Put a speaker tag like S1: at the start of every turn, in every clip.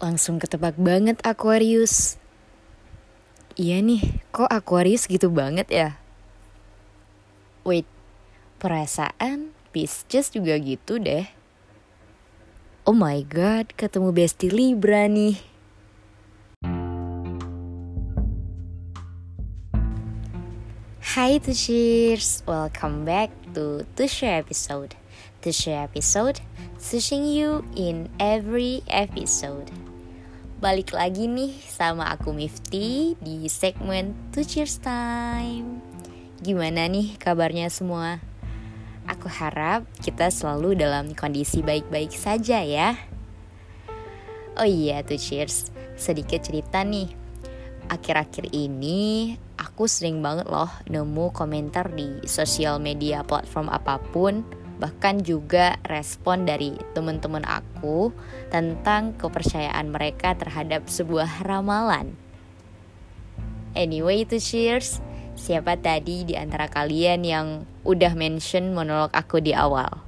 S1: Langsung ketebak banget Aquarius. Iya nih, kok Aquarius gitu banget ya? Wait, perasaan Pisces juga gitu deh. Oh my god, ketemu Besti Libra nih. Hai Tushers, welcome back to Tusher episode. Tusher episode, searching you in every episode. Balik lagi nih sama aku Mifty di segmen Two Cheers Time. Gimana nih kabarnya semua? Aku harap kita selalu dalam kondisi baik-baik saja ya. Oh iya Two Cheers, sedikit cerita nih. Akhir-akhir ini aku sering banget loh nemu komentar di sosial media platform apa pun bahkan juga respon dari teman-teman aku tentang kepercayaan mereka terhadap sebuah ramalan. Anyway, itu cheers. Siapa tadi di antara kalian yang udah mention monolog aku di awal?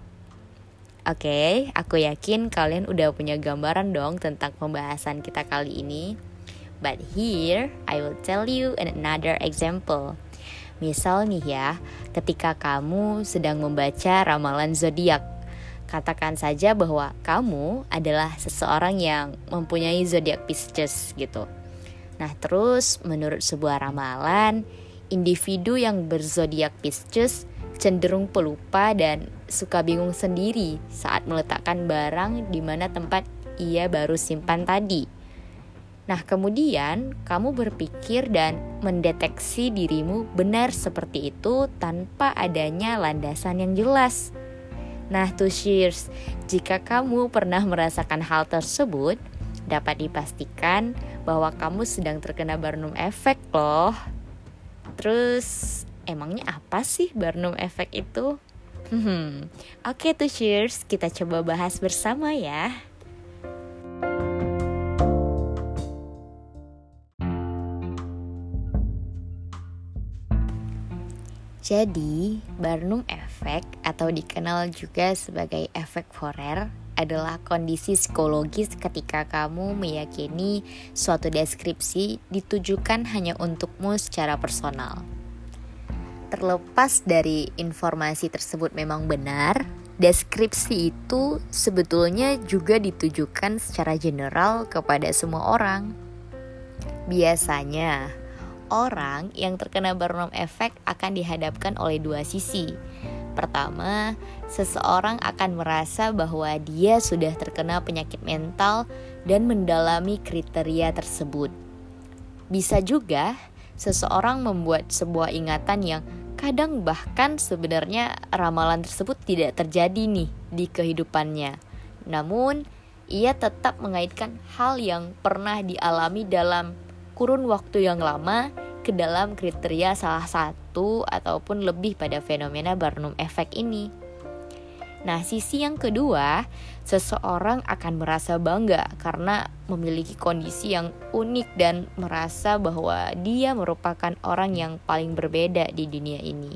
S1: Oke, okay, aku yakin kalian udah punya gambaran dong tentang pembahasan kita kali ini. But here, I will tell you another example. Misal nih ya, ketika kamu sedang membaca ramalan zodiak, katakan saja bahwa kamu adalah seseorang yang mempunyai zodiak Pisces gitu. Nah, terus menurut sebuah ramalan, individu yang berzodiak Pisces cenderung pelupa dan suka bingung sendiri saat meletakkan barang di mana tempat ia baru simpan tadi. Nah, kemudian kamu berpikir dan mendeteksi dirimu benar seperti itu tanpa adanya landasan yang jelas. Nah, to shears, jika kamu pernah merasakan hal tersebut, dapat dipastikan bahwa kamu sedang terkena Barnum Effect loh. Terus, emangnya apa sih Barnum Effect itu? Hmm, oke okay, to cheers, kita coba bahas bersama ya. Jadi, Barnum Effect atau dikenal juga sebagai efek Forer adalah kondisi psikologis ketika kamu meyakini suatu deskripsi ditujukan hanya untukmu secara personal. Terlepas dari informasi tersebut memang benar, deskripsi itu sebetulnya juga ditujukan secara general kepada semua orang. Biasanya, orang yang terkena Barnum Effect akan dihadapkan oleh dua sisi. Pertama, seseorang akan merasa bahwa dia sudah terkena penyakit mental dan mendalami kriteria tersebut. Bisa juga seseorang membuat sebuah ingatan yang kadang bahkan sebenarnya ramalan tersebut tidak terjadi nih di kehidupannya. Namun, ia tetap mengaitkan hal yang pernah dialami dalam kurun waktu yang lama ke dalam kriteria salah satu ataupun lebih pada fenomena Barnum Effect ini. Nah, sisi yang kedua, seseorang akan merasa bangga karena memiliki kondisi yang unik dan merasa bahwa dia merupakan orang yang paling berbeda di dunia ini.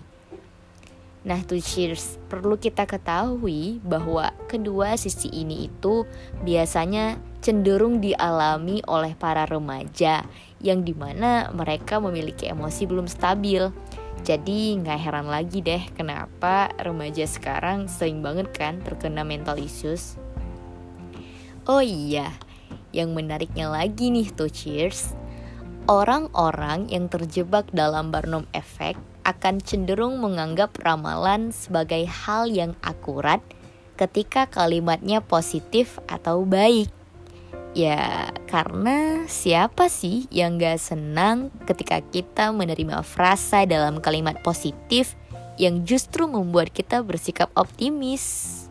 S1: Nah, to cheers, perlu kita ketahui bahwa kedua sisi ini itu biasanya cenderung dialami oleh para remaja yang di mana mereka memiliki emosi belum stabil. Jadi nggak heran lagi deh kenapa remaja sekarang sering banget kan terkena mental issues. Oh iya, yang menariknya lagi nih to cheers, orang-orang yang terjebak dalam Barnum Effect akan cenderung menganggap ramalan sebagai hal yang akurat ketika kalimatnya positif atau baik. Ya, karena siapa sih yang gak senang ketika kita menerima frasa dalam kalimat positif yang justru membuat kita bersikap optimis?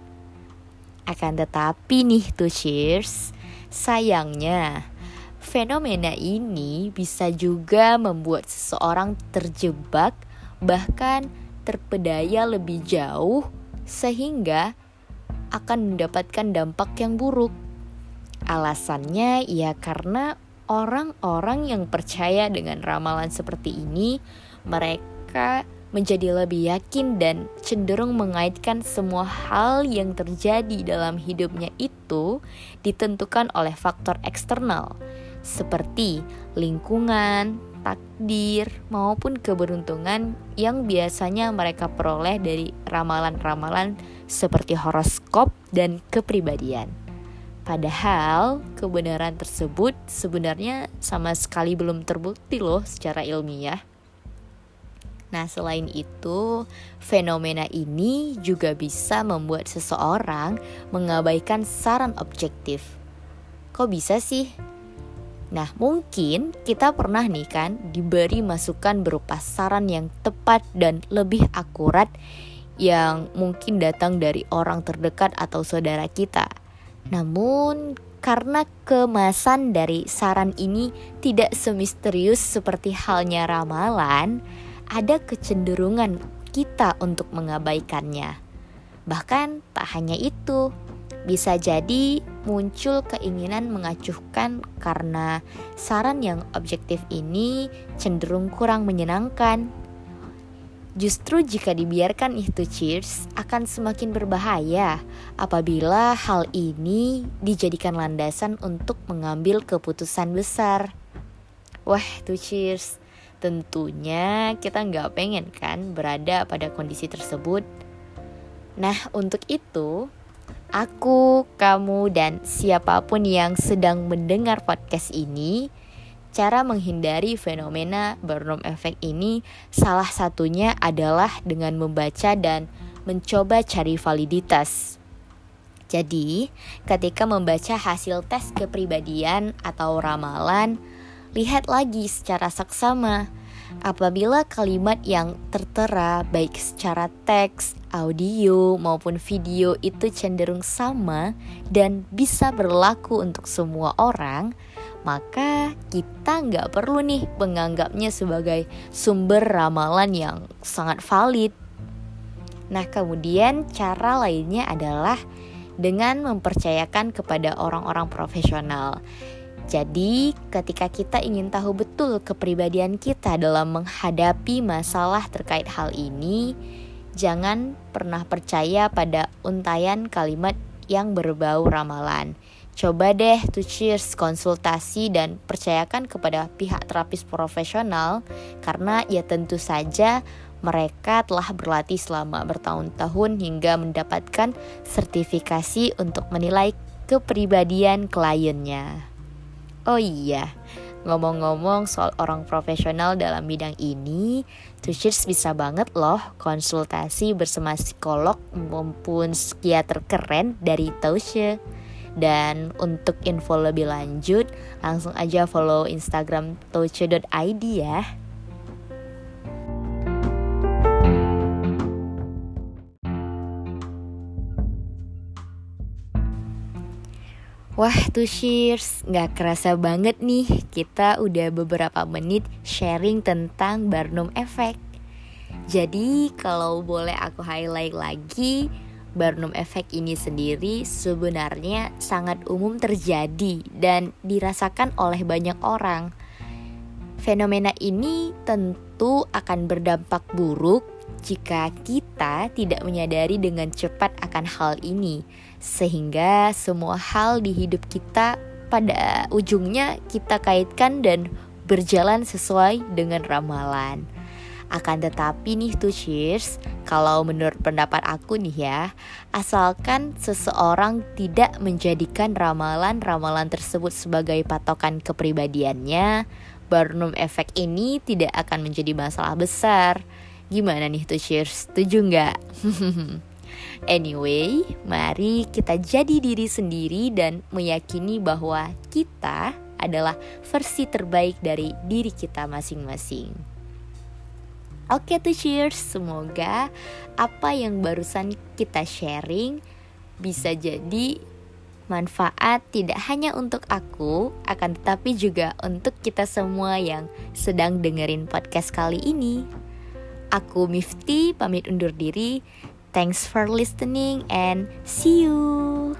S1: Akan tetapi nih tuh cheers, sayangnya fenomena ini bisa juga membuat seseorang terjebak bahkan terpedaya lebih jauh sehingga akan mendapatkan dampak yang buruk. Alasannya ya karena orang-orang yang percaya dengan ramalan seperti ini mereka menjadi lebih yakin dan cenderung mengaitkan semua hal yang terjadi dalam hidupnya itu ditentukan oleh faktor eksternal seperti lingkungan, takdir, maupun keberuntungan yang biasanya mereka peroleh dari ramalan-ramalan seperti horoskop dan kepribadian. Padahal kebenaran tersebut sebenarnya sama sekali belum terbukti loh secara ilmiah. Nah, selain itu, fenomena ini juga bisa membuat seseorang mengabaikan saran objektif. Kok bisa sih? Nah, mungkin kita pernah nih kan diberi masukan berupa saran yang tepat dan lebih akurat yang mungkin datang dari orang terdekat atau saudara kita. Namun, karena kemasan dari saran ini tidak semisterius seperti halnya ramalan, ada kecenderungan kita untuk mengabaikannya. Bahkan tak hanya itu, bisa jadi muncul keinginan mengacuhkan karena saran yang objektif ini cenderung kurang menyenangkan. Justru jika dibiarkan itu cheers akan semakin berbahaya apabila hal ini dijadikan landasan untuk mengambil keputusan besar. Wah, tuh cheers. Tentunya kita nggak pengen kan berada pada kondisi tersebut. Nah, untuk itu, aku, kamu, dan siapa pun yang sedang mendengar podcast ini, cara menghindari fenomena Barnum Effect ini salah satunya adalah dengan membaca dan mencoba cari validitas. Jadi, ketika membaca hasil tes kepribadian atau ramalan, lihat lagi secara saksama. Apabila kalimat yang tertera baik secara teks, audio maupun video itu cenderung sama dan bisa berlaku untuk semua orang, maka kita nggak perlu nih menganggapnya sebagai sumber ramalan yang sangat valid. Nah, kemudian cara lainnya adalah dengan mempercayakan kepada orang-orang profesional. Jadi, ketika kita ingin tahu betul kepribadian kita dalam menghadapi masalah terkait hal ini, jangan pernah percaya pada untayan kalimat yang berbau ramalan. Coba deh to cheers konsultasi dan percayakan kepada pihak terapis profesional karena ya tentu saja mereka telah berlatih selama bertahun-tahun hingga mendapatkan sertifikasi untuk menilai kepribadian kliennya. Oh iya, ngomong-ngomong soal orang profesional dalam bidang ini, Tushers bisa banget loh konsultasi bersama psikolog maupun psikiater keren dari Taushe. Dan untuk info lebih lanjut, langsung aja follow Instagram touche.id ya. Wah tuh cheers, gak kerasa banget nih kita udah beberapa menit sharing tentang Barnum Effect Jadi kalau boleh aku highlight lagi Barnum Effect ini sendiri sebenarnya sangat umum terjadi dan dirasakan oleh banyak orang Fenomena ini tentu akan berdampak buruk jika kita tidak menyadari dengan cepat akan hal ini, sehingga semua hal di hidup kita pada ujungnya kita kaitkan dan berjalan sesuai dengan ramalan. Akan tetapi nih tuh cheers, kalau menurut pendapat aku nih ya, asalkan seseorang tidak menjadikan ramalan-ramalan tersebut sebagai patokan kepribadiannya, Barnum Effect ini tidak akan menjadi masalah besar. Gimana nih tuh cheers? Setuju nggak? anyway, mari kita jadi diri sendiri dan meyakini bahwa kita adalah versi terbaik dari diri kita masing-masing. Oke tuh cheers, semoga apa yang barusan kita sharing bisa jadi manfaat tidak hanya untuk aku, akan tetapi juga untuk kita semua yang sedang dengerin podcast kali ini. Aku Mifti pamit undur diri. Thanks for listening and see you.